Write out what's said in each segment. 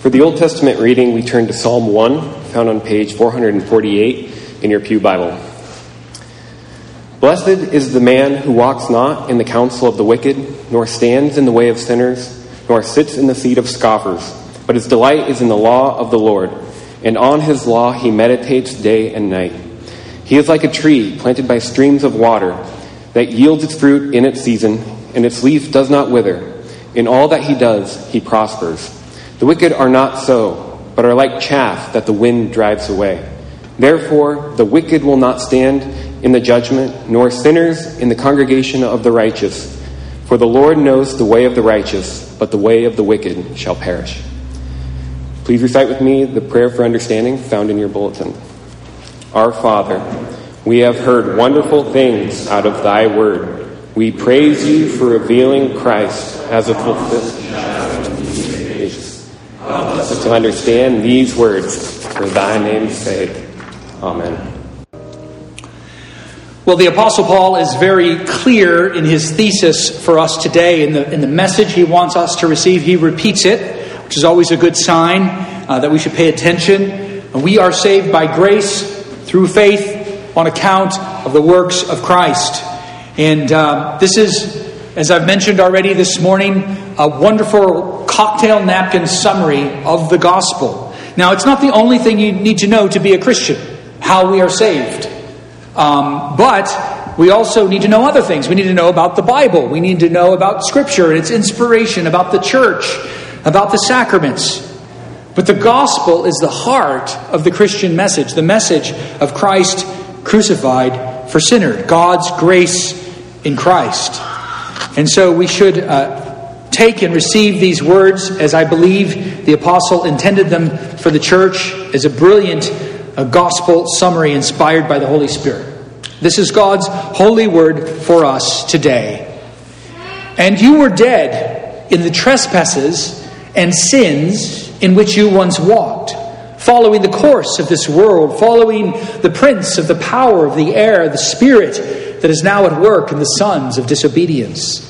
For the Old Testament reading, we turn to Psalm 1, found on page 448 in your Pew Bible. Blessed is the man who walks not in the counsel of the wicked, nor stands in the way of sinners, nor sits in the seat of scoffers, but his delight is in the law of the Lord, and on his law he meditates day and night. He is like a tree planted by streams of water that yields its fruit in its season, and its leaf does not wither. In all that he does, he prospers. The wicked are not so, but are like chaff that the wind drives away. Therefore, the wicked will not stand in the judgment, nor sinners in the congregation of the righteous. For the Lord knows the way of the righteous, but the way of the wicked shall perish. Please recite with me the prayer for understanding found in your bulletin. Our Father, we have heard wonderful things out of thy word. We praise you for revealing Christ as a fulfillment to understand these words for thy name's sake. Amen. Well, the Apostle Paul is very clear in his thesis for us today. In the, in the message he wants us to receive, he repeats it, which is always a good sign uh, that we should pay attention. We are saved by grace through faith on account of the works of Christ. And uh, this is, as I've mentioned already this morning, a wonderful cocktail napkin summary of the gospel. Now, it's not the only thing you need to know to be a Christian, how we are saved. Um, but we also need to know other things. We need to know about the Bible. We need to know about Scripture and its inspiration, about the church, about the sacraments. But the gospel is the heart of the Christian message, the message of Christ crucified for sinners, God's grace in Christ. And so we should uh, take and receive these words as I believe the apostle intended them for the church as a brilliant a gospel summary inspired by the Holy Spirit. This is God's holy word for us today. And you were dead in the trespasses and sins in which you once walked, following the course of this world, following the prince of the power of the air, the spirit that is now at work in the sons of disobedience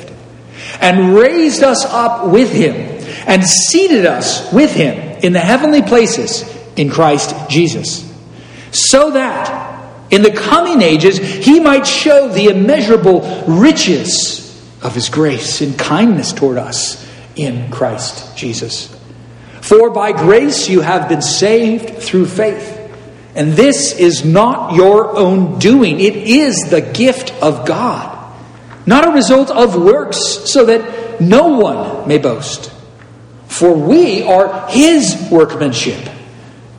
and raised us up with him and seated us with him in the heavenly places in Christ Jesus, so that in the coming ages he might show the immeasurable riches of his grace and kindness toward us in Christ Jesus. For by grace you have been saved through faith. And this is not your own doing, it is the gift of God not a result of works, so that no one may boast. For we are his workmanship,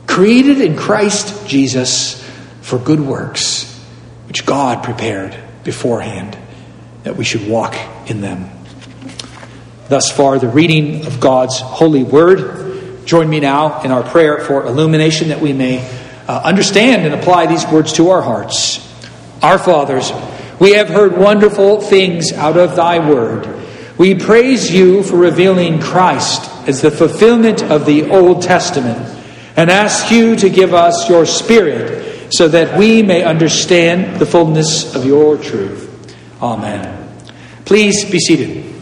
created in Christ Jesus for good works, which God prepared beforehand that we should walk in them. Thus far, the reading of God's holy word. Join me now in our prayer for illumination that we may uh, understand and apply these words to our hearts. Our fathers, we have heard wonderful things out of thy word. We praise you for revealing Christ as the fulfillment of the Old Testament and ask you to give us your Spirit so that we may understand the fullness of your truth. Amen. Please be seated.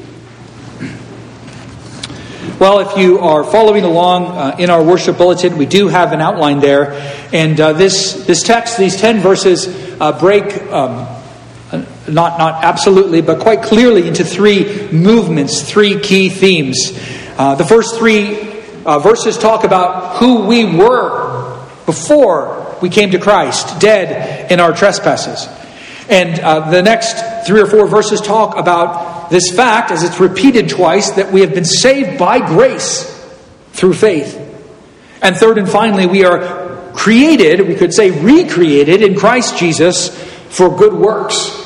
Well, if you are following along uh, in our worship bulletin, we do have an outline there. And uh, this, this text, these 10 verses, uh, break um, not, not absolutely, but quite clearly into three movements, three key themes. Uh, the first three uh, verses talk about who we were before we came to Christ, dead in our trespasses. And uh, the next three or four verses talk about this fact, as it's repeated twice, that we have been saved by grace through faith. And third and finally, we are created, we could say recreated in Christ Jesus for good works.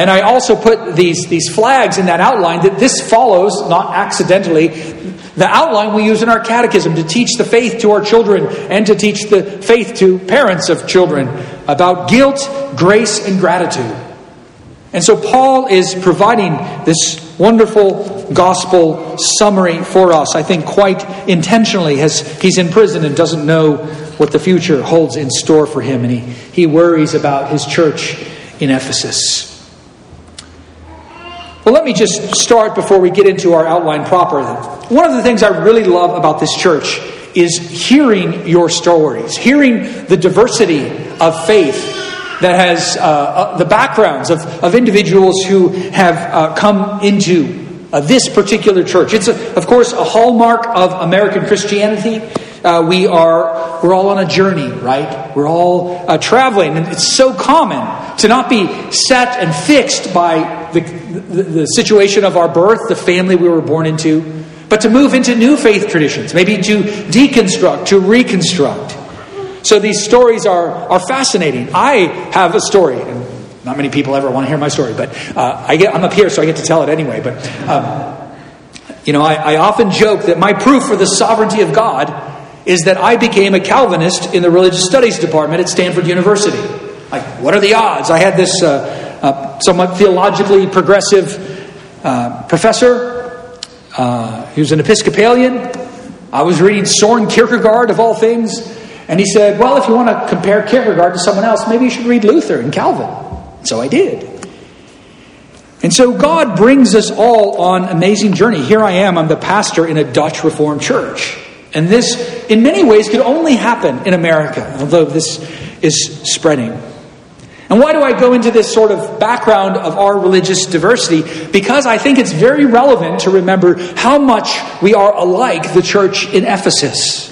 And I also put these, these flags in that outline that this follows, not accidentally, the outline we use in our catechism to teach the faith to our children and to teach the faith to parents of children about guilt, grace, and gratitude. And so Paul is providing this wonderful gospel summary for us, I think quite intentionally, as he's in prison and doesn't know what the future holds in store for him, and he, he worries about his church in Ephesus. Well, let me just start before we get into our outline proper. One of the things I really love about this church is hearing your stories, hearing the diversity of faith that has uh, uh, the backgrounds of, of individuals who have uh, come into uh, this particular church. It's, a, of course, a hallmark of American Christianity. Uh, we are we're all on a journey, right? We're all uh, traveling, and it's so common to not be set and fixed by the, the, the situation of our birth, the family we were born into, but to move into new faith traditions, maybe to deconstruct, to reconstruct. So these stories are, are fascinating. I have a story, and not many people ever want to hear my story, but uh, I get, I'm up here, so I get to tell it anyway. But, um, you know, I, I often joke that my proof for the sovereignty of God is that I became a Calvinist in the religious studies department at Stanford University. Like, what are the odds? I had this uh, uh, somewhat theologically progressive uh, professor. Uh, he was an Episcopalian. I was reading Soren Kierkegaard, of all things. And he said, Well, if you want to compare Kierkegaard to someone else, maybe you should read Luther and Calvin. So I did. And so God brings us all on amazing journey. Here I am, I'm the pastor in a Dutch Reformed church. And this, in many ways, could only happen in America, although this is spreading. And why do I go into this sort of background of our religious diversity? Because I think it's very relevant to remember how much we are alike the church in Ephesus.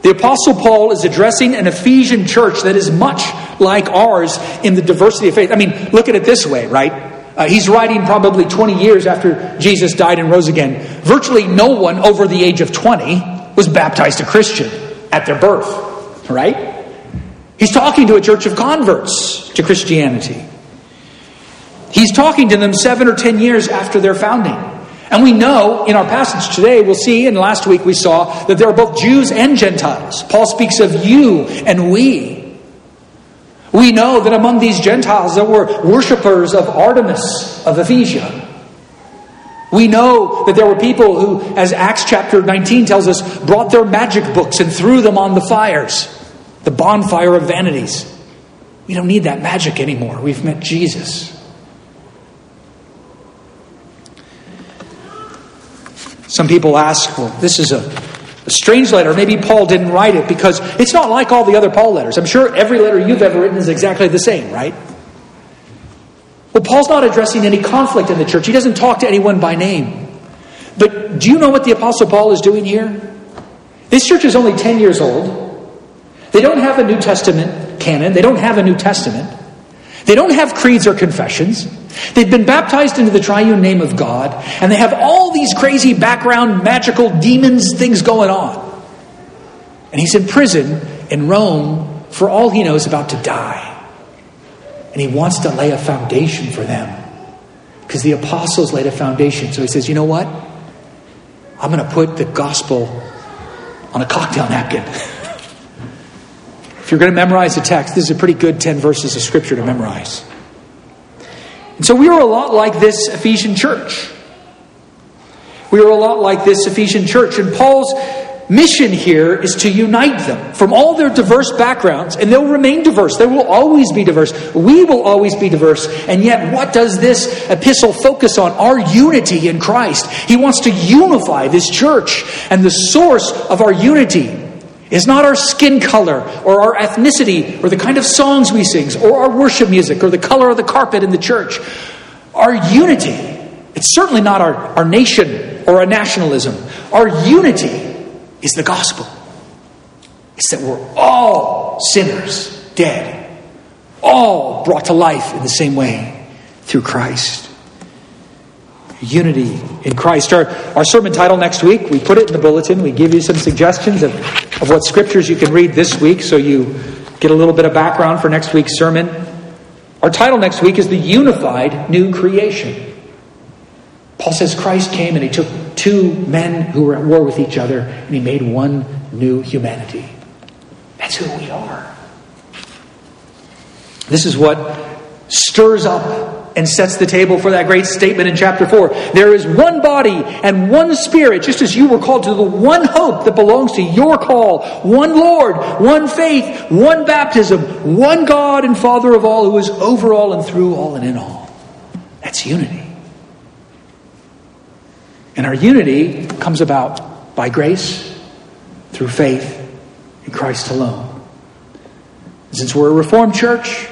The Apostle Paul is addressing an Ephesian church that is much like ours in the diversity of faith. I mean, look at it this way, right? Uh, he's writing probably 20 years after Jesus died and rose again. Virtually no one over the age of 20 was baptized a Christian at their birth, right? He's talking to a church of converts to Christianity. He's talking to them seven or ten years after their founding. And we know in our passage today, we'll see, and last week we saw, that there are both Jews and Gentiles. Paul speaks of you and we. We know that among these Gentiles there were worshippers of Artemis of Ephesia. We know that there were people who, as Acts chapter 19 tells us, brought their magic books and threw them on the fires, the bonfire of vanities. We don't need that magic anymore. We've met Jesus. Some people ask, well, this is a, a strange letter. Maybe Paul didn't write it because it's not like all the other Paul letters. I'm sure every letter you've ever written is exactly the same, right? Well, Paul's not addressing any conflict in the church. He doesn't talk to anyone by name. But do you know what the Apostle Paul is doing here? This church is only 10 years old. They don't have a New Testament canon, they don't have a New Testament. They don't have creeds or confessions. They've been baptized into the triune name of God, and they have all these crazy background, magical demons, things going on. And he's in prison in Rome for all he knows about to die. And he wants to lay a foundation for them because the apostles laid a foundation. So he says, You know what? I'm going to put the gospel on a cocktail napkin. if you're going to memorize the text, this is a pretty good 10 verses of scripture to memorize. And so we are a lot like this Ephesian church. We are a lot like this Ephesian church. And Paul's mission here is to unite them from all their diverse backgrounds, and they'll remain diverse. They will always be diverse. We will always be diverse. And yet, what does this epistle focus on? Our unity in Christ. He wants to unify this church, and the source of our unity is not our skin color or our ethnicity or the kind of songs we sing or our worship music or the color of the carpet in the church. Our unity, it's certainly not our, our nation or our nationalism. Our unity is the gospel. It's that we're all sinners, dead, all brought to life in the same way through Christ unity in Christ. Our, our sermon title next week, we put it in the bulletin. We give you some suggestions of, of what scriptures you can read this week so you get a little bit of background for next week's sermon. Our title next week is The Unified New Creation. Paul says Christ came and he took two men who were at war with each other and he made one new humanity. That's who we are. This is what stirs up and sets the table for that great statement in chapter 4. There is one body and one spirit, just as you were called to the one hope that belongs to your call, one Lord, one faith, one baptism, one God and Father of all, who is over all and through all and in all. That's unity. And our unity comes about by grace, through faith in Christ alone. Since we're a Reformed church,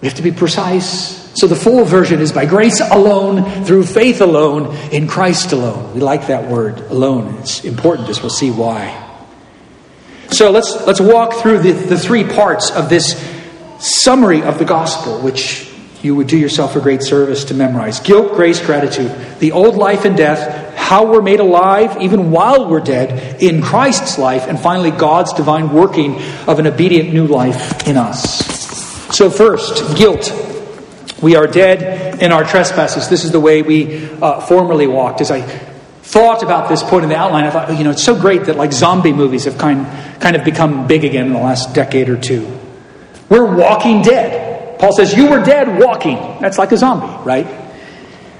we have to be precise. So the full version is by grace alone, through faith alone, in Christ alone. We like that word, alone. It's important as we'll see why. So let's, let's walk through the, the three parts of this summary of the gospel, which you would do yourself a great service to memorize. Guilt, grace, gratitude. The old life and death, how we're made alive even while we're dead in Christ's life, and finally, God's divine working of an obedient new life in us. So, first, guilt. We are dead in our trespasses. This is the way we uh, formerly walked. As I thought about this point in the outline, I thought, you know, it's so great that like zombie movies have kind, kind of become big again in the last decade or two. We're walking dead. Paul says, You were dead walking. That's like a zombie, right?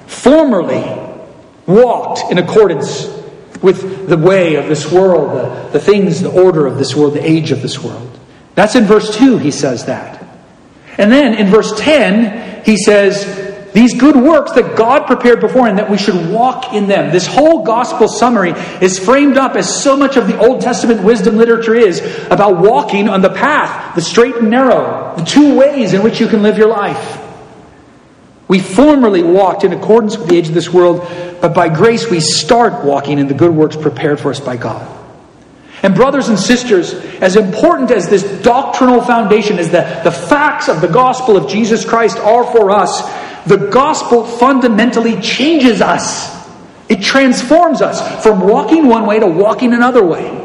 Formerly walked in accordance with the way of this world, the, the things, the order of this world, the age of this world. That's in verse 2, he says that. And then in verse 10, he says, These good works that God prepared beforehand, that we should walk in them. This whole gospel summary is framed up as so much of the Old Testament wisdom literature is about walking on the path, the straight and narrow, the two ways in which you can live your life. We formerly walked in accordance with the age of this world, but by grace we start walking in the good works prepared for us by God. And, brothers and sisters, as important as this doctrinal foundation, is, the, the facts of the gospel of Jesus Christ are for us, the gospel fundamentally changes us. It transforms us from walking one way to walking another way.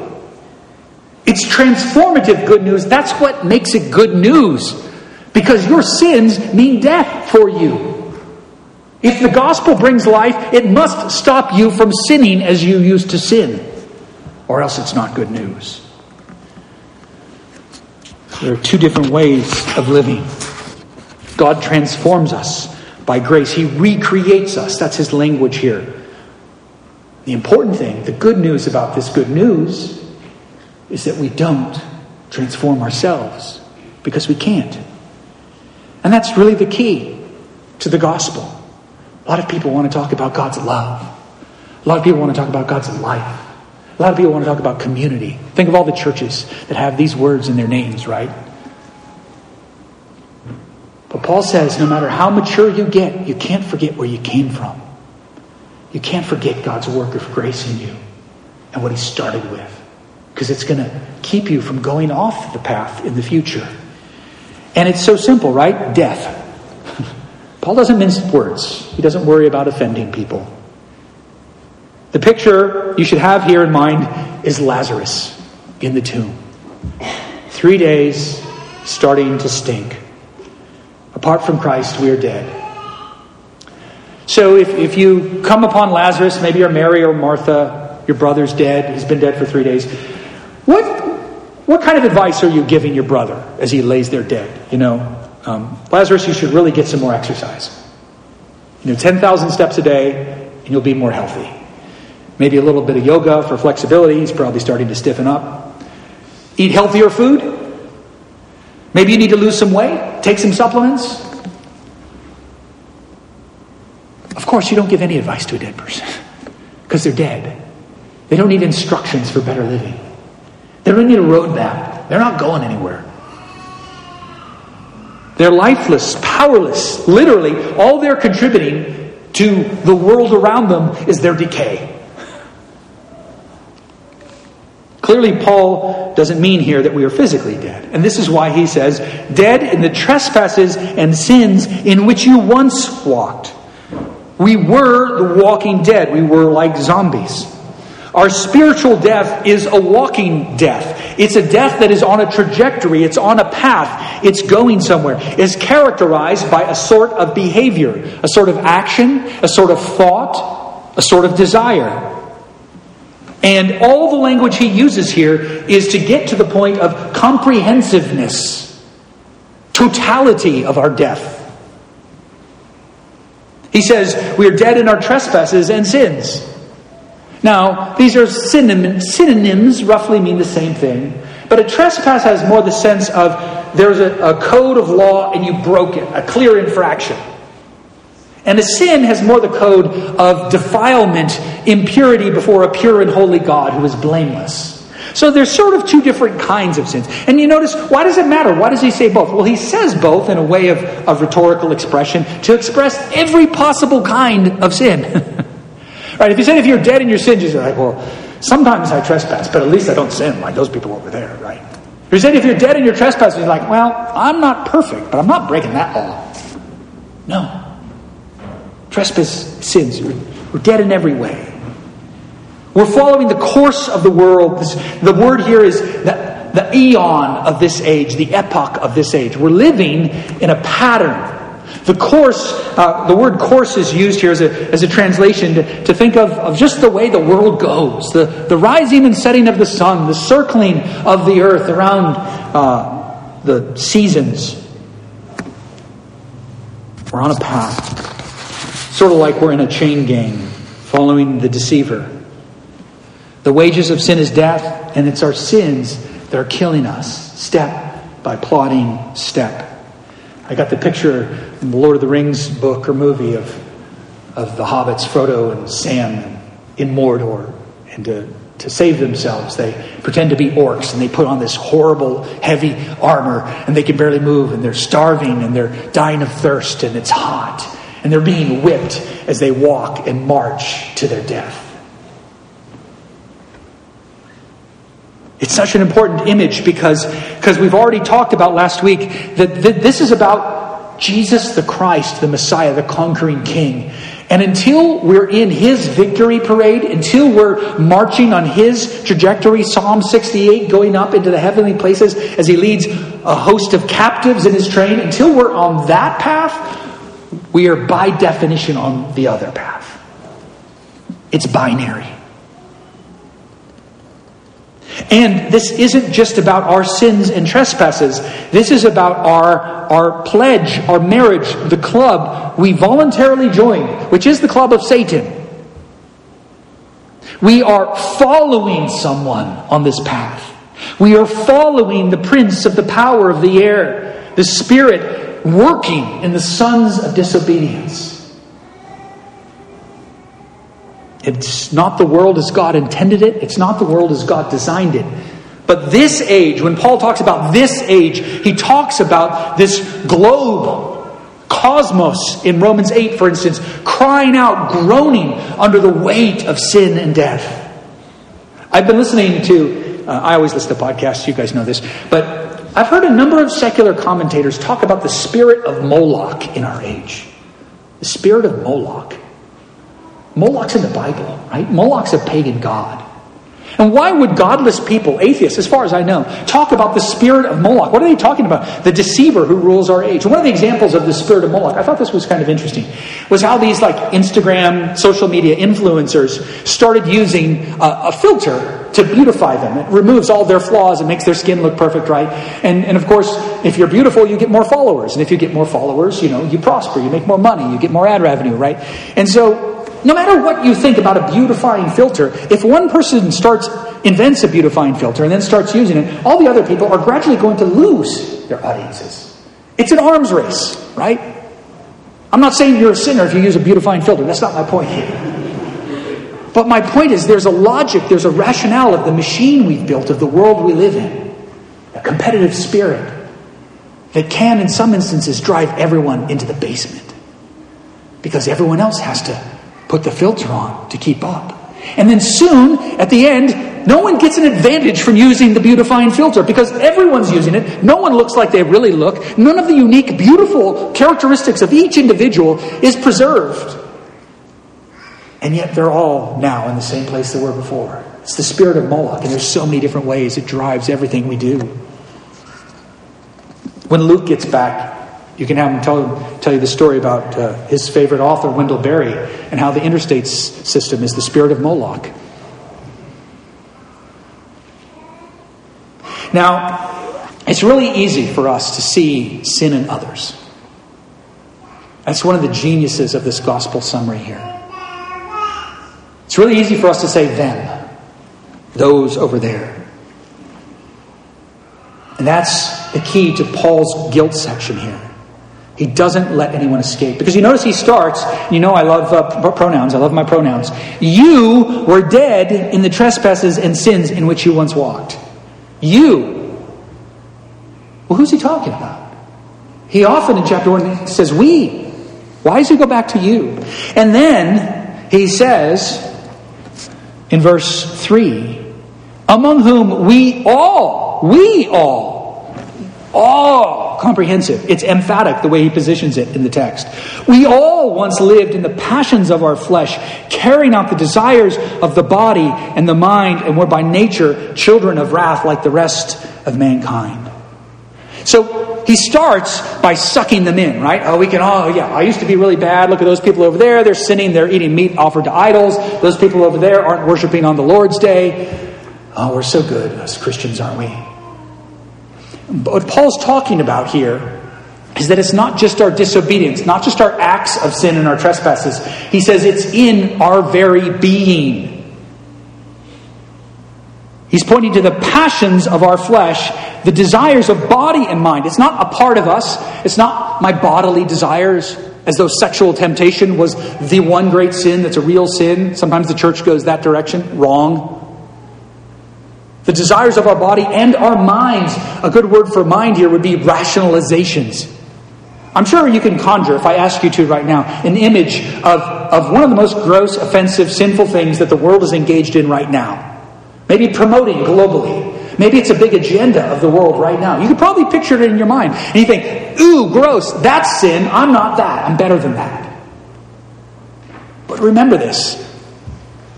It's transformative good news. That's what makes it good news. Because your sins mean death for you. If the gospel brings life, it must stop you from sinning as you used to sin or else it's not good news. There are two different ways of living. God transforms us by grace, He recreates us. That's His language here. The important thing, the good news about this good news, is that we don't transform ourselves because we can't. And that's really the key to the gospel. A lot of people want to talk about God's love. A lot of people want to talk about God's life. A lot of people want to talk about community. Think of all the churches that have these words in their names, right? But Paul says no matter how mature you get, you can't forget where you came from. You can't forget God's work of grace in you and what He started with, because it's going to keep you from going off the path in the future. And it's so simple, right? Death. Paul doesn't mince words, he doesn't worry about offending people. The picture you should have here in mind is Lazarus in the tomb. Three days starting to stink. Apart from Christ, we are dead. So if, if you come upon Lazarus, maybe you're Mary or Martha, your brother's dead, he's been dead for three days. What, what kind of advice are you giving your brother as he lays there dead? You know, um, Lazarus, you should really get some more exercise. You know, 10,000 steps a day, and you'll be more healthy. Maybe a little bit of yoga for flexibility. He's probably starting to stiffen up. Eat healthier food. Maybe you need to lose some weight. Take some supplements. Of course, you don't give any advice to a dead person because they're dead. They don't need instructions for better living. They don't need a roadmap. They're not going anywhere. They're lifeless, powerless. Literally, all they're contributing to the world around them is their decay. Clearly, Paul doesn't mean here that we are physically dead. And this is why he says, dead in the trespasses and sins in which you once walked. We were the walking dead. We were like zombies. Our spiritual death is a walking death. It's a death that is on a trajectory, it's on a path, it's going somewhere. It's characterized by a sort of behavior, a sort of action, a sort of thought, a sort of desire. And all the language he uses here is to get to the point of comprehensiveness, totality of our death. He says, We are dead in our trespasses and sins. Now, these are synonyms, synonyms roughly mean the same thing. But a trespass has more the sense of there's a, a code of law and you broke it, a clear infraction. And a sin has more the code of defilement, impurity before a pure and holy God who is blameless. So there's sort of two different kinds of sins. And you notice, why does it matter? Why does he say both? Well, he says both in a way of, of rhetorical expression to express every possible kind of sin. Right? If you said if you're dead in your sins, you're like, well, sometimes I trespass, but at least I don't sin like those people over there, right? If you said if you're dead in your trespasses, you're like, well, I'm not perfect, but I'm not breaking that law. No. Trespass sins. We're dead in every way. We're following the course of the world. This, the word here is the, the eon of this age, the epoch of this age. We're living in a pattern the course, uh, the word course is used here as a, as a translation to, to think of, of just the way the world goes the, the rising and setting of the sun, the circling of the earth around uh, the seasons. We're on a path, sort of like we're in a chain gang following the deceiver. The wages of sin is death, and it's our sins that are killing us, step by plodding step. I got the picture in the Lord of the Rings book or movie of, of the hobbits, Frodo and Sam, in Mordor. And to, to save themselves, they pretend to be orcs and they put on this horrible, heavy armor and they can barely move and they're starving and they're dying of thirst and it's hot. And they're being whipped as they walk and march to their death. It's such an important image because, because we've already talked about last week that, that this is about Jesus the Christ, the Messiah, the conquering King. And until we're in his victory parade, until we're marching on his trajectory, Psalm 68, going up into the heavenly places as he leads a host of captives in his train, until we're on that path, we are by definition on the other path. It's binary. And this isn't just about our sins and trespasses. This is about our, our pledge, our marriage, the club we voluntarily join, which is the club of Satan. We are following someone on this path. We are following the prince of the power of the air, the spirit working in the sons of disobedience. It's not the world as God intended it, it's not the world as God designed it. But this age, when Paul talks about this age, he talks about this globe, cosmos in Romans 8, for instance, crying out, groaning under the weight of sin and death. I've been listening to, uh, I always listen to podcasts, you guys know this, but I've heard a number of secular commentators talk about the spirit of Moloch in our age. The spirit of Moloch. Moloch's in the Bible, right? Moloch's a pagan god. And why would godless people, atheists, as far as I know, talk about the spirit of Moloch? What are they talking about? The deceiver who rules our age. one of the examples of the spirit of Moloch, I thought this was kind of interesting, was how these like Instagram, social media influencers started using a, a filter to beautify them. It removes all their flaws and makes their skin look perfect, right? And, and of course, if you're beautiful, you get more followers. And if you get more followers, you know, you prosper, you make more money, you get more ad revenue, right? And so no matter what you think about a beautifying filter, if one person starts invents a beautifying filter and then starts using it, all the other people are gradually going to lose their audiences. It's an arms race, right? I'm not saying you're a sinner if you use a beautifying filter. That's not my point here. But my point is there's a logic, there's a rationale of the machine we've built, of the world we live in, a competitive spirit that can, in some instances, drive everyone into the basement because everyone else has to put the filter on to keep up. And then soon, at the end, no one gets an advantage from using the beautifying filter because everyone's using it. No one looks like they really look. None of the unique, beautiful characteristics of each individual is preserved. And yet they're all now in the same place they were before. It's the spirit of Moloch, and there's so many different ways it drives everything we do. When Luke gets back, you can have him tell, tell you the story about uh, his favorite author, Wendell Berry, and how the interstate system is the spirit of Moloch. Now, it's really easy for us to see sin in others. That's one of the geniuses of this gospel summary here. It's really easy for us to say them, those over there. And that's the key to Paul's guilt section here. He doesn't let anyone escape. Because you notice he starts, you know, I love uh, pronouns, I love my pronouns. You were dead in the trespasses and sins in which you once walked. You. Well, who's he talking about? He often in chapter 1 says, We. Why does he go back to you? And then he says in verse 3 Among whom we all, we all, all, all comprehensive. It's emphatic the way he positions it in the text. We all once lived in the passions of our flesh, carrying out the desires of the body and the mind, and were by nature children of wrath like the rest of mankind. So he starts by sucking them in, right? Oh, we can, oh, yeah, I used to be really bad. Look at those people over there. They're sinning. They're eating meat offered to idols. Those people over there aren't worshiping on the Lord's day. Oh, we're so good as Christians, aren't we? What Paul's talking about here is that it's not just our disobedience, not just our acts of sin and our trespasses. He says it's in our very being. He's pointing to the passions of our flesh, the desires of body and mind. It's not a part of us, it's not my bodily desires, as though sexual temptation was the one great sin that's a real sin. Sometimes the church goes that direction. Wrong the desires of our body and our minds. A good word for mind here would be rationalizations. I'm sure you can conjure, if I ask you to right now, an image of, of one of the most gross, offensive, sinful things that the world is engaged in right now. Maybe promoting globally. Maybe it's a big agenda of the world right now. You could probably picture it in your mind. And you think, ooh, gross, that's sin. I'm not that. I'm better than that. But remember this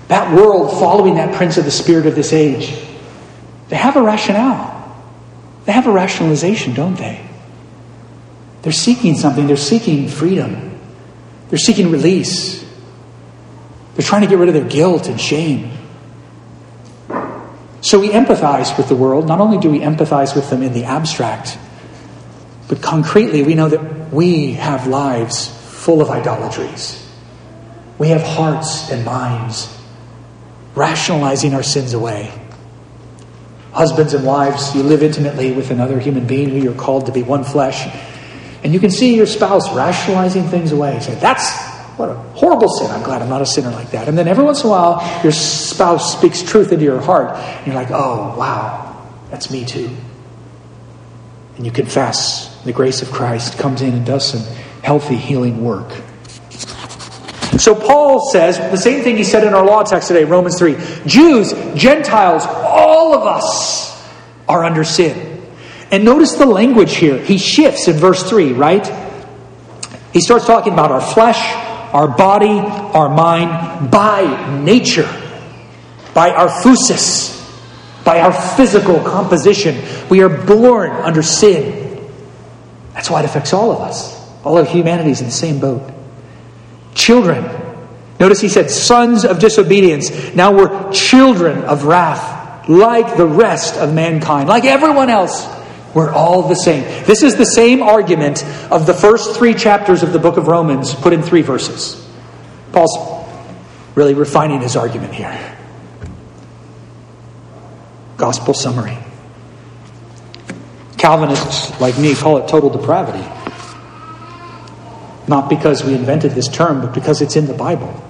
that world following that prince of the spirit of this age they have a rationale. They have a rationalization, don't they? They're seeking something. They're seeking freedom. They're seeking release. They're trying to get rid of their guilt and shame. So we empathize with the world. Not only do we empathize with them in the abstract, but concretely, we know that we have lives full of idolatries. We have hearts and minds rationalizing our sins away. Husbands and wives, you live intimately with another human being who you're called to be one flesh. And you can see your spouse rationalizing things away. Say, that's what a horrible sin. I'm glad I'm not a sinner like that. And then every once in a while, your spouse speaks truth into your heart. And you're like, oh, wow, that's me too. And you confess. The grace of Christ comes in and does some healthy, healing work. So Paul says the same thing he said in our law text today, Romans 3. Jews, Gentiles, all of us are under sin. And notice the language here. He shifts in verse 3, right? He starts talking about our flesh, our body, our mind, by nature, by our phusis, by our physical composition. We are born under sin. That's why it affects all of us. All of humanity is in the same boat. Children. Notice he said, sons of disobedience. Now we're children of wrath, like the rest of mankind, like everyone else. We're all the same. This is the same argument of the first three chapters of the book of Romans, put in three verses. Paul's really refining his argument here. Gospel summary. Calvinists like me call it total depravity. Not because we invented this term, but because it's in the Bible.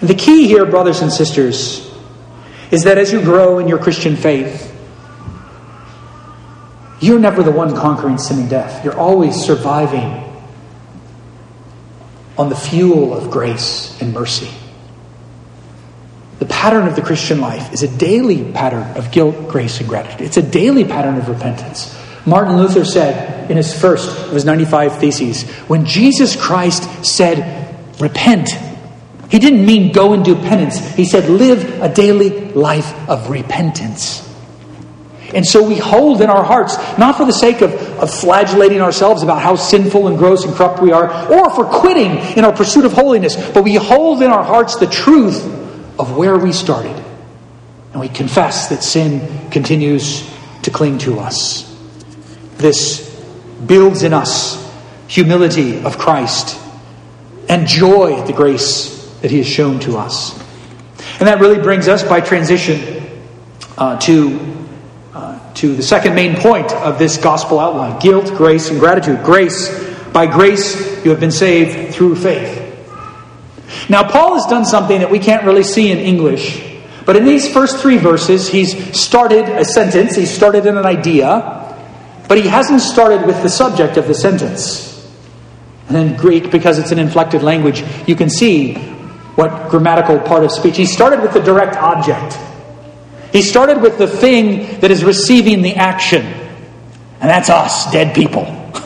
the key here, brothers and sisters, is that as you grow in your Christian faith, you're never the one conquering sin and death. You're always surviving on the fuel of grace and mercy. The pattern of the Christian life is a daily pattern of guilt, grace, and gratitude. It's a daily pattern of repentance. Martin Luther said in his first of his 95 Theses when Jesus Christ said, Repent, He didn't mean go and do penance. He said live a daily life of repentance. And so we hold in our hearts, not for the sake of, of flagellating ourselves about how sinful and gross and corrupt we are, or for quitting in our pursuit of holiness, but we hold in our hearts the truth of where we started. And we confess that sin continues to cling to us. This builds in us humility of Christ and joy at the grace that He has shown to us. And that really brings us by transition uh, to to the second main point of this gospel outline guilt, grace, and gratitude. Grace. By grace, you have been saved through faith. Now, Paul has done something that we can't really see in English. But in these first three verses, he's started a sentence, he's started in an idea, but he hasn't started with the subject of the sentence. And in Greek, because it's an inflected language, you can see what grammatical part of speech. He started with the direct object. He started with the thing that is receiving the action, and that's us, dead people.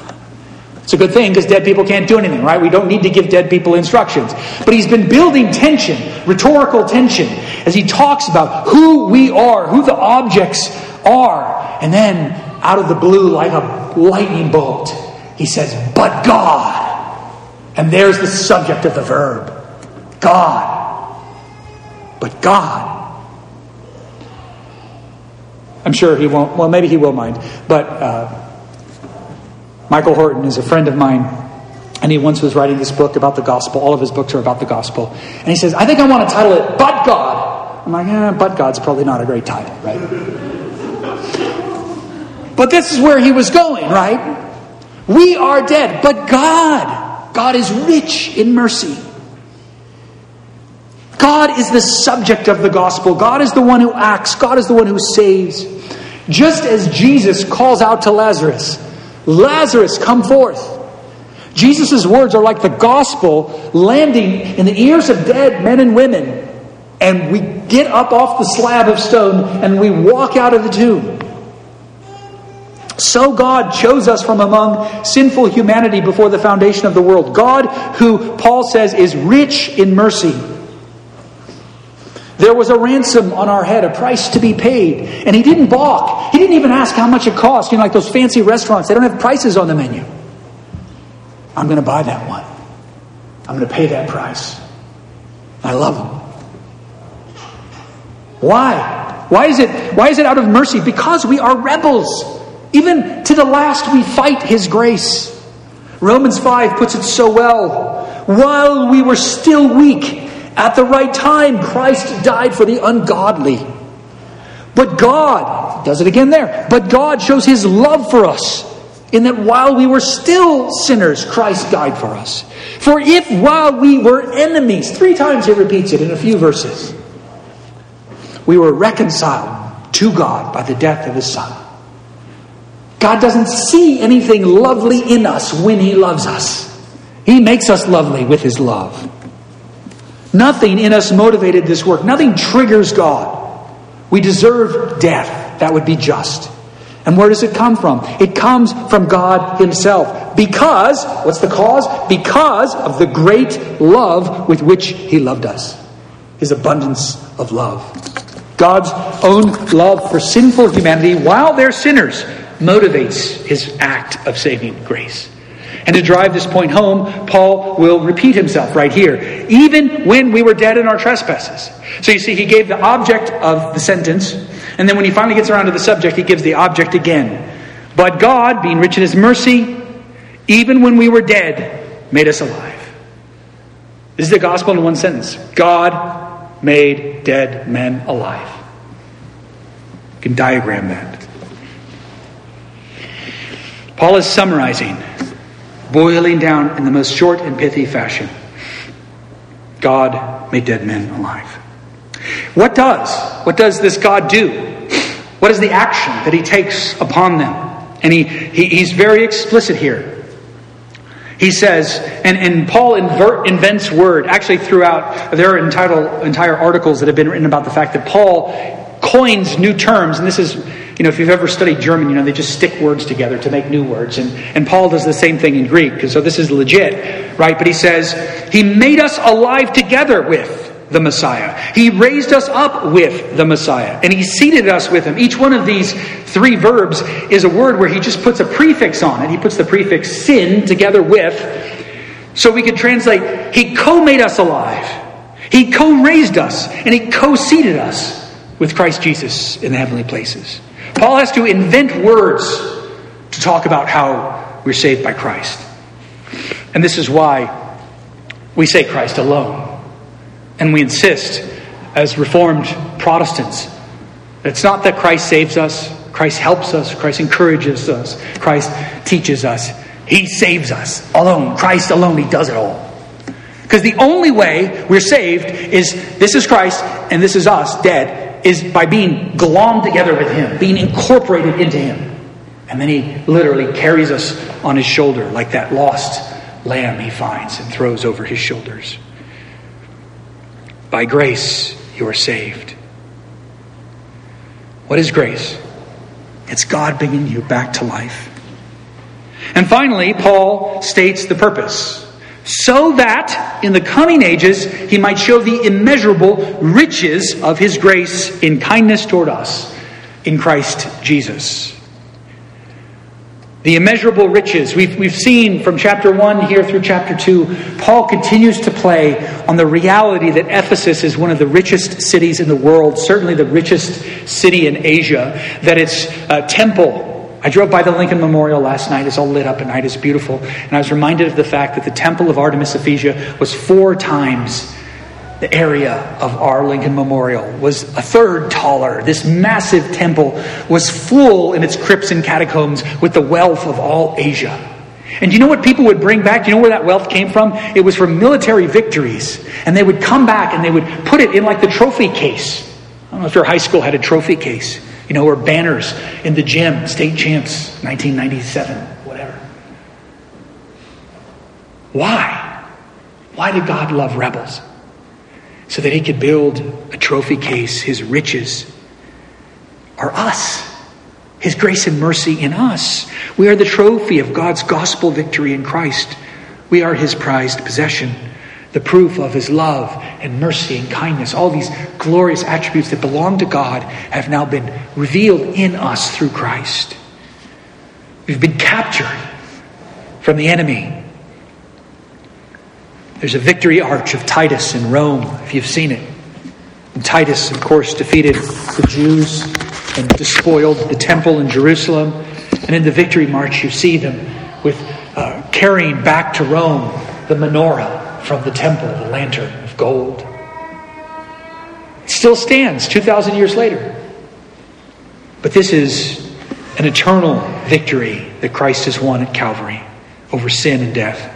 It's a good thing because dead people can't do anything, right? We don't need to give dead people instructions. But he's been building tension, rhetorical tension, as he talks about who we are, who the objects are. And then, out of the blue, like a lightning bolt, he says, But God. And there's the subject of the verb God. But God. I'm sure he won't. Well, maybe he will mind. But uh, Michael Horton is a friend of mine, and he once was writing this book about the gospel. All of his books are about the gospel. And he says, I think I want to title it But God. I'm like, eh, But God's probably not a great title, right? But this is where he was going, right? We are dead, but God, God is rich in mercy. God is the subject of the gospel. God is the one who acts. God is the one who saves. Just as Jesus calls out to Lazarus, Lazarus, come forth. Jesus' words are like the gospel landing in the ears of dead men and women. And we get up off the slab of stone and we walk out of the tomb. So God chose us from among sinful humanity before the foundation of the world. God, who Paul says is rich in mercy there was a ransom on our head, a price to be paid. And he didn't balk. He didn't even ask how much it cost. You know, like those fancy restaurants, they don't have prices on the menu. I'm going to buy that one. I'm going to pay that price. I love him. Why? Why is it why is it out of mercy? Because we are rebels. Even to the last we fight his grace. Romans 5 puts it so well. While we were still weak, at the right time, Christ died for the ungodly. But God, does it again there, but God shows his love for us in that while we were still sinners, Christ died for us. For if while we were enemies, three times he repeats it in a few verses, we were reconciled to God by the death of his Son. God doesn't see anything lovely in us when he loves us. He makes us lovely with his love. Nothing in us motivated this work. Nothing triggers God. We deserve death. That would be just. And where does it come from? It comes from God Himself. Because, what's the cause? Because of the great love with which He loved us. His abundance of love. God's own love for sinful humanity while they're sinners motivates His act of saving grace. And to drive this point home, Paul will repeat himself right here. Even when we were dead in our trespasses. So you see, he gave the object of the sentence, and then when he finally gets around to the subject, he gives the object again. But God, being rich in his mercy, even when we were dead, made us alive. This is the gospel in one sentence God made dead men alive. You can diagram that. Paul is summarizing boiling down in the most short and pithy fashion God made dead men alive. What does? What does this God do? What is the action that he takes upon them? And he, he he's very explicit here. He says, and, and Paul invert, invents word, actually throughout, there are entitled, entire articles that have been written about the fact that Paul coins new terms, and this is you know, if you've ever studied German, you know, they just stick words together to make new words. And, and Paul does the same thing in Greek, so this is legit, right? But he says, He made us alive together with the Messiah. He raised us up with the Messiah. And He seated us with Him. Each one of these three verbs is a word where He just puts a prefix on it. He puts the prefix syn together with. So we could translate, He co made us alive. He co raised us. And He co seated us with Christ Jesus in the heavenly places. Paul has to invent words to talk about how we're saved by Christ. And this is why we say Christ alone. And we insist, as Reformed Protestants, it's not that Christ saves us, Christ helps us, Christ encourages us, Christ teaches us. He saves us alone. Christ alone, He does it all. Because the only way we're saved is this is Christ and this is us, dead, is by being glommed together with Him, being incorporated into Him. And then He literally carries us on His shoulder like that lost lamb He finds and throws over His shoulders. By grace, you are saved. What is grace? It's God bringing you back to life. And finally, Paul states the purpose so that in the coming ages he might show the immeasurable riches of his grace in kindness toward us in Christ Jesus. The immeasurable riches. We've, we've seen from chapter 1 here through chapter 2, Paul continues to play on the reality that Ephesus is one of the richest cities in the world, certainly the richest city in Asia, that its uh, temple I drove by the Lincoln Memorial last night. It's all lit up at night. It's beautiful. And I was reminded of the fact that the temple of Artemis Ephesia was four times the area of our Lincoln Memorial, was a third taller. This massive temple was full in its crypts and catacombs with the wealth of all Asia. And you know what people would bring back? You know where that wealth came from? It was from military victories. And they would come back and they would put it in like the trophy case. I don't know if your high school had a trophy case you know, or banners in the gym, state champs, 1997, whatever. Why? Why did God love rebels? So that he could build a trophy case. His riches are us. His grace and mercy in us. We are the trophy of God's gospel victory in Christ. We are his prized possession the proof of his love and mercy and kindness, all these glorious attributes that belong to God have now been revealed in us through Christ. We've been captured from the enemy. There's a victory arch of Titus in Rome, if you've seen it. And Titus, of course, defeated the Jews and despoiled the temple in Jerusalem. And in the victory march, you see them with uh, carrying back to Rome the menorah from the temple, the lantern of gold. It still stands 2,000 years later. But this is an eternal victory that Christ has won at Calvary over sin and death.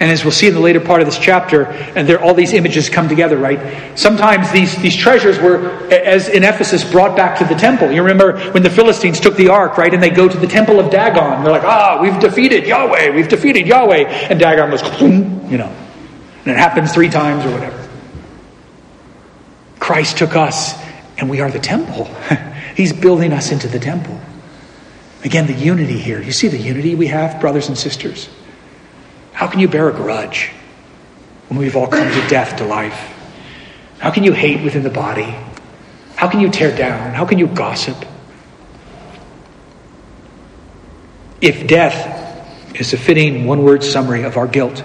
And as we'll see in the later part of this chapter, and there all these images come together, right? Sometimes these, these treasures were, as in Ephesus, brought back to the temple. You remember when the Philistines took the ark, right? And they go to the temple of Dagon. They're like, ah, we've defeated Yahweh, we've defeated Yahweh. And Dagon goes, you know. And it happens three times or whatever. Christ took us, and we are the temple. He's building us into the temple. Again, the unity here. You see the unity we have, brothers and sisters? How can you bear a grudge when we've all come to death to life? How can you hate within the body? How can you tear down? How can you gossip? If death is a fitting one word summary of our guilt,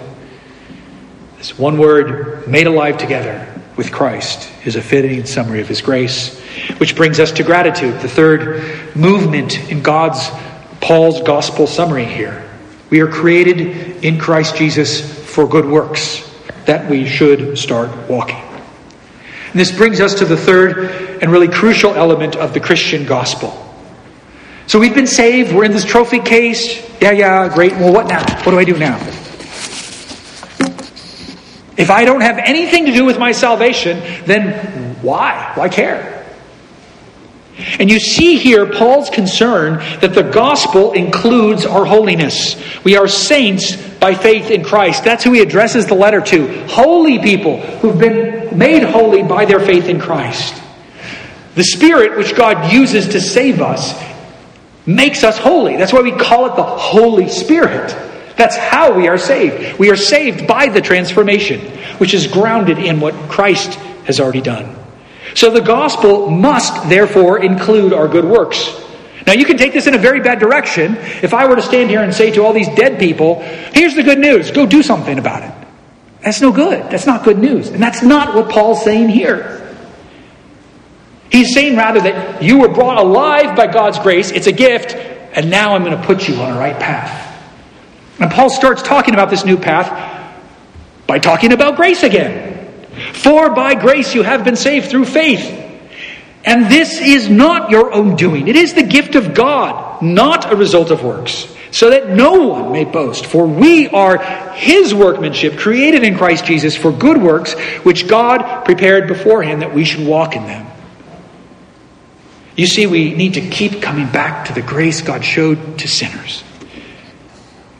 this one word made alive together with Christ is a fitting summary of his grace, which brings us to gratitude, the third movement in God's Paul's gospel summary here. We are created in Christ Jesus for good works that we should start walking. And this brings us to the third and really crucial element of the Christian gospel. So we've been saved, we're in this trophy case. Yeah, yeah, great. Well, what now? What do I do now? If I don't have anything to do with my salvation, then why? Why care? And you see here Paul's concern that the gospel includes our holiness. We are saints by faith in Christ. That's who he addresses the letter to. Holy people who've been made holy by their faith in Christ. The Spirit, which God uses to save us, makes us holy. That's why we call it the Holy Spirit. That's how we are saved. We are saved by the transformation, which is grounded in what Christ has already done. So the gospel must therefore include our good works. Now you can take this in a very bad direction. If I were to stand here and say to all these dead people, here's the good news, go do something about it. That's no good. That's not good news. And that's not what Paul's saying here. He's saying rather that you were brought alive by God's grace, it's a gift, and now I'm going to put you on a right path. And Paul starts talking about this new path by talking about grace again. For by grace you have been saved through faith. And this is not your own doing, it is the gift of God, not a result of works, so that no one may boast. For we are his workmanship, created in Christ Jesus for good works, which God prepared beforehand that we should walk in them. You see, we need to keep coming back to the grace God showed to sinners.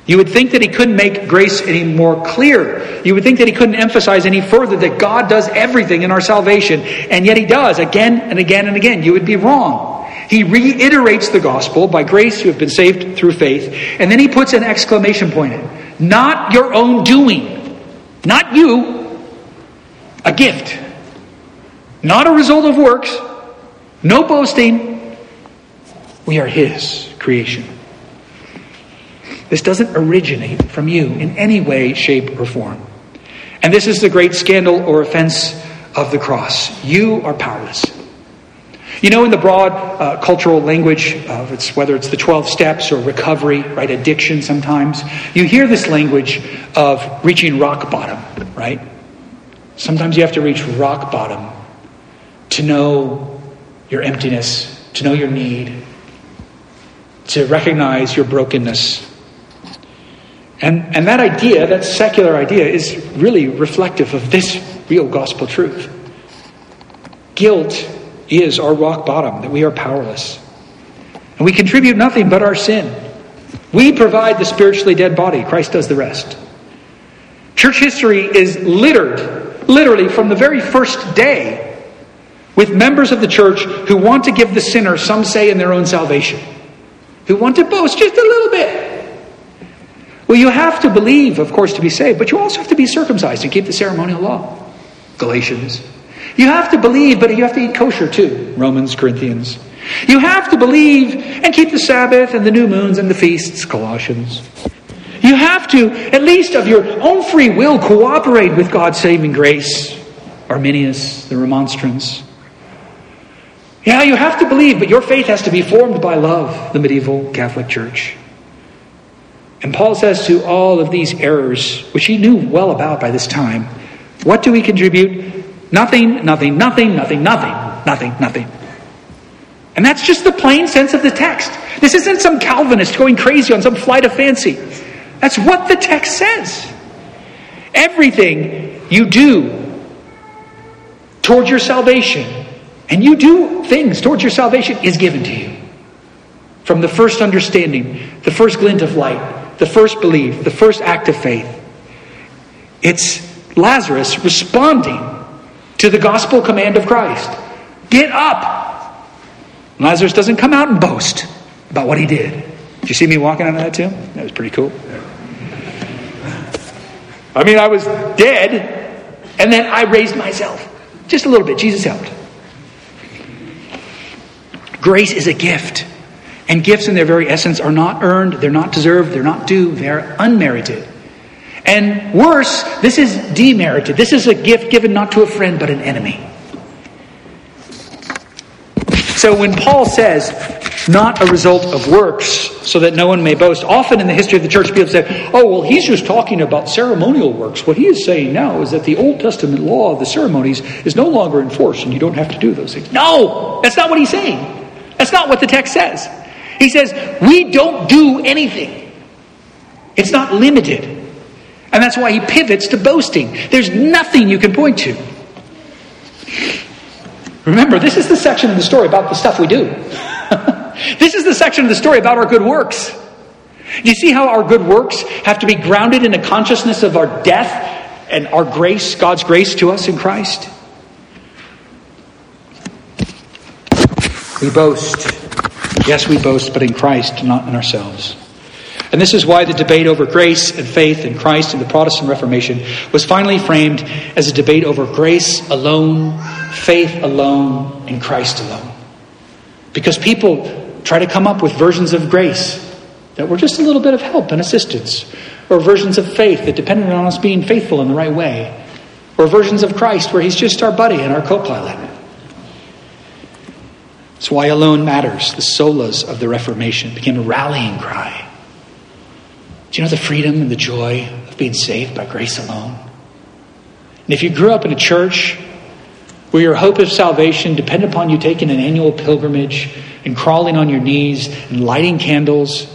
You would think that he couldn't make grace any more clear. You would think that he couldn't emphasize any further that God does everything in our salvation, and yet he does again and again and again. You would be wrong. He reiterates the gospel by grace you have been saved through faith, and then he puts an exclamation point in. Not your own doing. Not you. A gift. Not a result of works. No boasting. We are his creation. This doesn't originate from you in any way, shape, or form. And this is the great scandal or offense of the cross. You are powerless. You know, in the broad uh, cultural language of it's whether it's the 12 steps or recovery, right, addiction sometimes, you hear this language of reaching rock bottom, right? Sometimes you have to reach rock bottom to know your emptiness, to know your need, to recognize your brokenness, and, and that idea, that secular idea, is really reflective of this real gospel truth. Guilt is our rock bottom, that we are powerless. And we contribute nothing but our sin. We provide the spiritually dead body, Christ does the rest. Church history is littered, literally, from the very first day, with members of the church who want to give the sinner some say in their own salvation, who want to boast just a little bit. Well, you have to believe, of course, to be saved, but you also have to be circumcised and keep the ceremonial law. Galatians. You have to believe, but you have to eat kosher too. Romans, Corinthians. You have to believe and keep the Sabbath and the new moons and the feasts. Colossians. You have to, at least of your own free will, cooperate with God's saving grace. Arminius, the Remonstrance. Yeah, you have to believe, but your faith has to be formed by love, the medieval Catholic Church. And Paul says to all of these errors, which he knew well about by this time, what do we contribute? Nothing, nothing, nothing, nothing, nothing, nothing, nothing. And that's just the plain sense of the text. This isn't some Calvinist going crazy on some flight of fancy. That's what the text says. Everything you do towards your salvation, and you do things towards your salvation, is given to you. From the first understanding, the first glint of light, the first belief, the first act of faith. It's Lazarus responding to the gospel command of Christ Get up! Lazarus doesn't come out and boast about what he did. Did you see me walking out of that tomb? That was pretty cool. I mean, I was dead, and then I raised myself. Just a little bit. Jesus helped. Grace is a gift. And gifts in their very essence are not earned, they're not deserved, they're not due, they're unmerited. And worse, this is demerited. This is a gift given not to a friend but an enemy. So when Paul says, not a result of works, so that no one may boast, often in the history of the church, people say, oh, well, he's just talking about ceremonial works. What he is saying now is that the Old Testament law of the ceremonies is no longer enforced, and you don't have to do those things. No, that's not what he's saying. That's not what the text says. He says, we don't do anything. It's not limited. And that's why he pivots to boasting. There's nothing you can point to. Remember, this is the section of the story about the stuff we do. this is the section of the story about our good works. Do you see how our good works have to be grounded in a consciousness of our death and our grace, God's grace to us in Christ? We boast. Yes, we boast, but in Christ, not in ourselves. And this is why the debate over grace and faith in Christ in the Protestant Reformation was finally framed as a debate over grace alone, faith alone, and Christ alone. Because people try to come up with versions of grace that were just a little bit of help and assistance, or versions of faith that depended on us being faithful in the right way, or versions of Christ where he's just our buddy and our co pilot. That's why alone matters. The solas of the Reformation became a rallying cry. Do you know the freedom and the joy of being saved by grace alone? And if you grew up in a church where your hope of salvation depended upon you taking an annual pilgrimage and crawling on your knees and lighting candles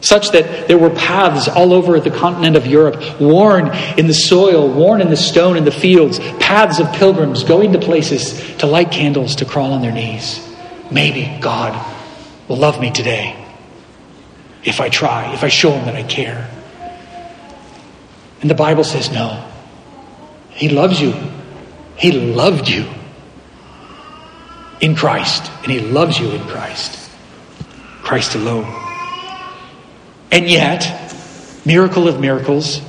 such that there were paths all over the continent of Europe, worn in the soil, worn in the stone in the fields, paths of pilgrims going to places to light candles, to crawl on their knees. Maybe God will love me today if I try, if I show him that I care. And the Bible says no. He loves you. He loved you in Christ, and He loves you in Christ. Christ alone. And yet, miracle of miracles,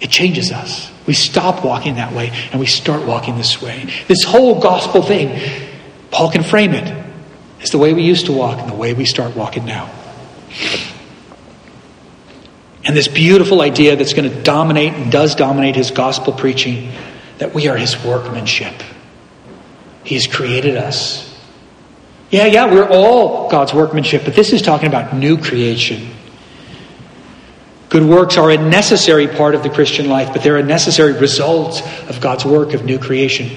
it changes us. We stop walking that way and we start walking this way. This whole gospel thing, Paul can frame it as the way we used to walk and the way we start walking now. And this beautiful idea that's going to dominate and does dominate his gospel preaching that we are his workmanship. He has created us. Yeah, yeah, we're all God's workmanship, but this is talking about new creation. Good works are a necessary part of the Christian life, but they're a necessary result of God's work of new creation.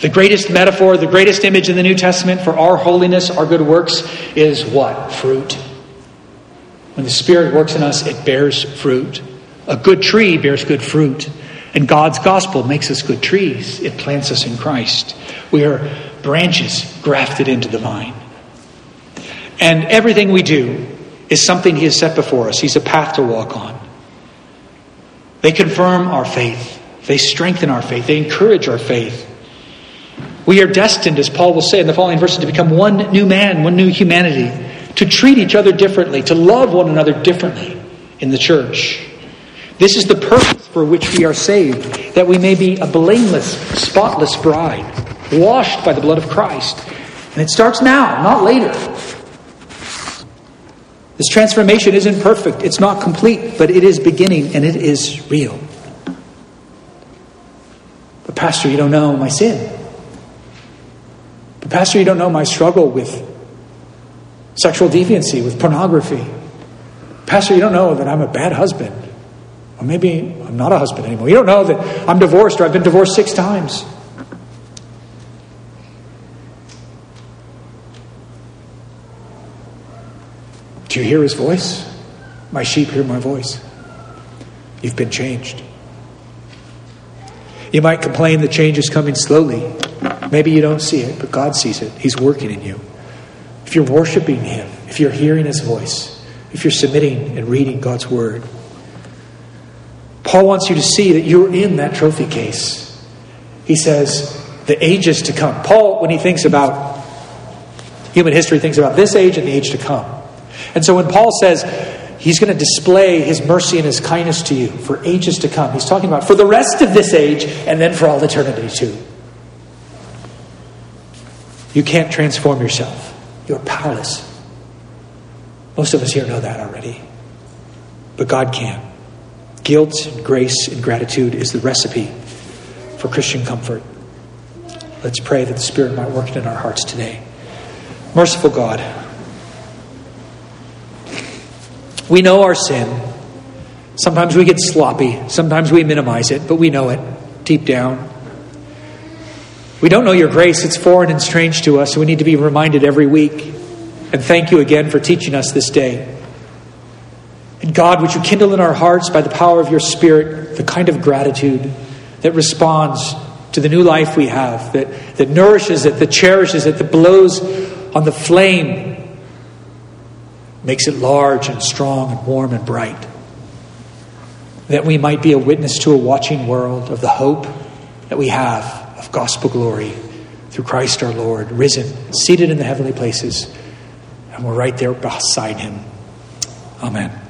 The greatest metaphor, the greatest image in the New Testament for our holiness, our good works, is what? Fruit. When the Spirit works in us, it bears fruit. A good tree bears good fruit. And God's gospel makes us good trees. It plants us in Christ. We are branches grafted into the vine. And everything we do, is something He has set before us. He's a path to walk on. They confirm our faith, they strengthen our faith, they encourage our faith. We are destined, as Paul will say in the following verses, to become one new man, one new humanity, to treat each other differently, to love one another differently in the church. This is the purpose for which we are saved, that we may be a blameless, spotless bride, washed by the blood of Christ. And it starts now, not later. This transformation isn't perfect, it's not complete, but it is beginning and it is real. But, Pastor, you don't know my sin. Pastor, you don't know my struggle with sexual deviancy, with pornography. Pastor, you don't know that I'm a bad husband. Or maybe I'm not a husband anymore. You don't know that I'm divorced or I've been divorced six times. Do you hear his voice? My sheep hear my voice. You've been changed. You might complain the change is coming slowly. Maybe you don't see it, but God sees it. He's working in you. If you're worshiping Him, if you're hearing His voice, if you're submitting and reading God's Word, Paul wants you to see that you're in that trophy case. He says, the ages to come. Paul, when he thinks about human history, thinks about this age and the age to come. And so when Paul says he's going to display his mercy and his kindness to you for ages to come, he's talking about for the rest of this age and then for all eternity too. You can't transform yourself, you're powerless. Most of us here know that already. But God can. Guilt and grace and gratitude is the recipe for Christian comfort. Let's pray that the Spirit might work in our hearts today. Merciful God, we know our sin. Sometimes we get sloppy. Sometimes we minimize it, but we know it deep down. We don't know your grace. It's foreign and strange to us. So we need to be reminded every week. And thank you again for teaching us this day. And God, would you kindle in our hearts by the power of your Spirit the kind of gratitude that responds to the new life we have, that, that nourishes it, that cherishes it, that blows on the flame makes it large and strong and warm and bright. That we might be a witness to a watching world of the hope that we have gospel glory, through Christ our Lord, risen, seated in the heavenly places, and we're right there beside him. Amen.